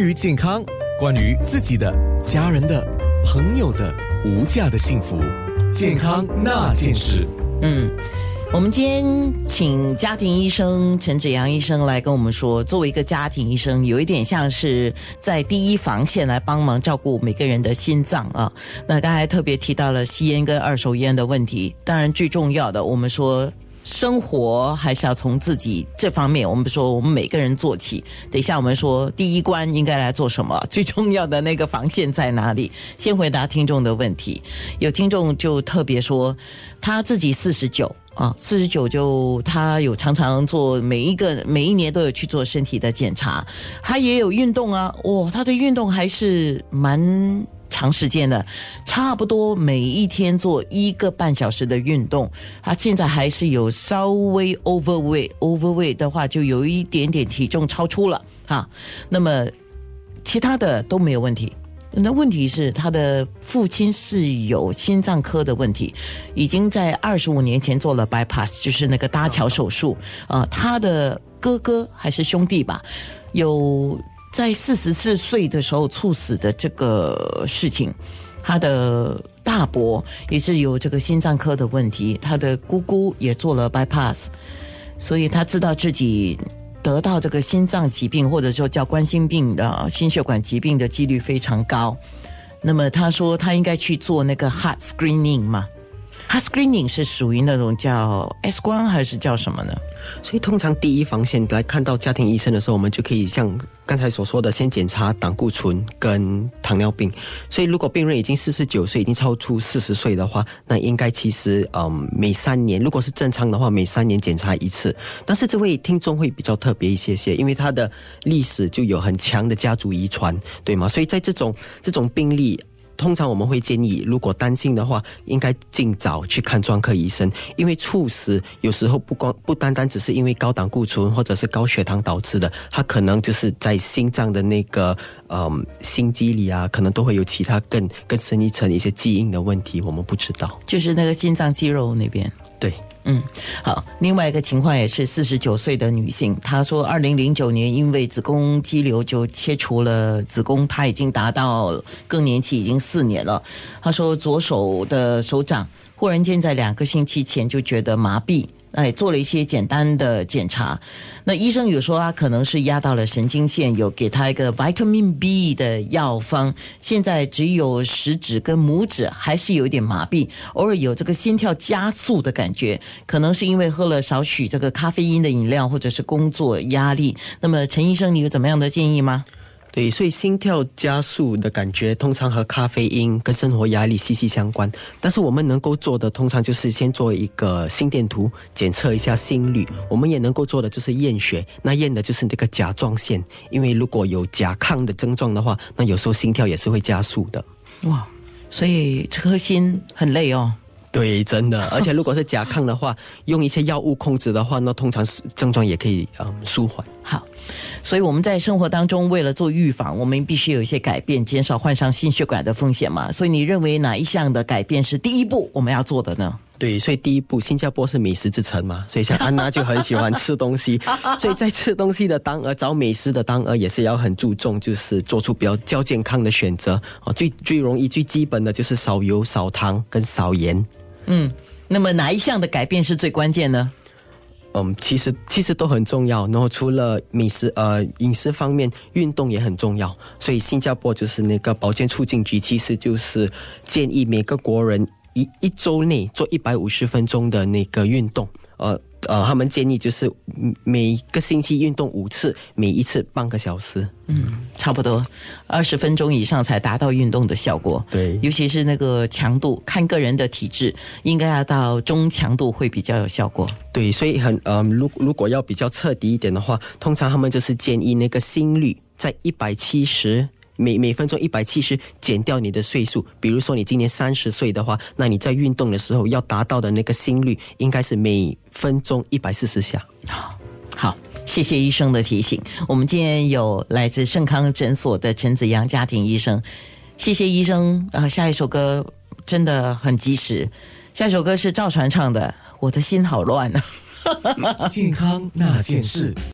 于健康，关于自己的、家人的、朋友的无价的幸福，健康那件事。嗯，我们今天请家庭医生陈子阳医生来跟我们说，作为一个家庭医生，有一点像是在第一防线来帮忙照顾每个人的心脏啊。那刚才特别提到了吸烟跟二手烟的问题，当然最重要的，我们说。生活还是要从自己这方面，我们说我们每个人做起。等一下我们说第一关应该来做什么，最重要的那个防线在哪里？先回答听众的问题。有听众就特别说，他自己四十九啊，四十九就他有常常做每一个每一年都有去做身体的检查，他也有运动啊，哇，他的运动还是蛮。长时间的，差不多每一天做一个半小时的运动。他现在还是有稍微 overweight，overweight 的话就有一点点体重超出了哈。那么其他的都没有问题。那问题是他的父亲是有心脏科的问题，已经在二十五年前做了 bypass，就是那个搭桥手术呃。他的哥哥还是兄弟吧，有。在四十四岁的时候猝死的这个事情，他的大伯也是有这个心脏科的问题，他的姑姑也做了 bypass，所以他知道自己得到这个心脏疾病或者说叫冠心病的心血管疾病的几率非常高。那么他说他应该去做那个 heart screening 嘛。它 screening 是属于那种叫 X 光还是叫什么呢？所以通常第一防线来看到家庭医生的时候，我们就可以像刚才所说的，先检查胆固醇跟糖尿病。所以如果病人已经四十九岁，已经超出四十岁的话，那应该其实嗯每三年，如果是正常的话，每三年检查一次。但是这位听众会比较特别一些些，因为他的历史就有很强的家族遗传，对吗？所以在这种这种病例。通常我们会建议，如果担心的话，应该尽早去看专科医生，因为猝死有时候不光不单单只是因为高胆固醇或者是高血糖导致的，它可能就是在心脏的那个嗯心肌里啊，可能都会有其他更更深一层一些基因的问题，我们不知道。就是那个心脏肌肉那边。对。嗯，好。另外一个情况也是四十九岁的女性，她说，二零零九年因为子宫肌瘤就切除了子宫，她已经达到更年期，已经四年了。她说，左手的手掌忽然间在两个星期前就觉得麻痹。哎，做了一些简单的检查，那医生有说他可能是压到了神经线，有给他一个 vitamin B 的药方。现在只有食指跟拇指还是有一点麻痹，偶尔有这个心跳加速的感觉，可能是因为喝了少许这个咖啡因的饮料，或者是工作压力。那么陈医生，你有怎么样的建议吗？对，所以心跳加速的感觉通常和咖啡因跟生活压力息息相关。但是我们能够做的，通常就是先做一个心电图检测一下心率。我们也能够做的就是验血，那验的就是那个甲状腺，因为如果有甲亢的症状的话，那有时候心跳也是会加速的。哇，所以这颗心很累哦。对，真的，而且如果是甲亢的话，用一些药物控制的话，那通常症状也可以嗯舒缓。好，所以我们在生活当中为了做预防，我们必须有一些改变，减少患上心血管的风险嘛。所以你认为哪一项的改变是第一步我们要做的呢？对，所以第一步，新加坡是美食之城嘛，所以像安娜就很喜欢吃东西，所以在吃东西的当儿找美食的当儿也是要很注重，就是做出比较较健康的选择哦。最最容易、最基本的就是少油、少糖跟少盐。嗯，那么哪一项的改变是最关键呢？嗯，其实其实都很重要。然后除了美食呃饮食方面，运动也很重要。所以新加坡就是那个保健促进局，其实就是建议每个国人。一一周内做一百五十分钟的那个运动，呃呃，他们建议就是每个星期运动五次，每一次半个小时。嗯，差不多二十分钟以上才达到运动的效果。对，尤其是那个强度，看个人的体质，应该要到中强度会比较有效果。对，所以很呃，如如果要比较彻底一点的话，通常他们就是建议那个心率在一百七十。每每分钟一百七十，减掉你的岁数。比如说你今年三十岁的话，那你在运动的时候要达到的那个心率，应该是每分钟一百四十下。好，好，谢谢医生的提醒。我们今天有来自盛康诊所的陈子阳家庭医生，谢谢医生。啊，下一首歌真的很及时。下一首歌是赵传唱的《我的心好乱》啊。健康那件事。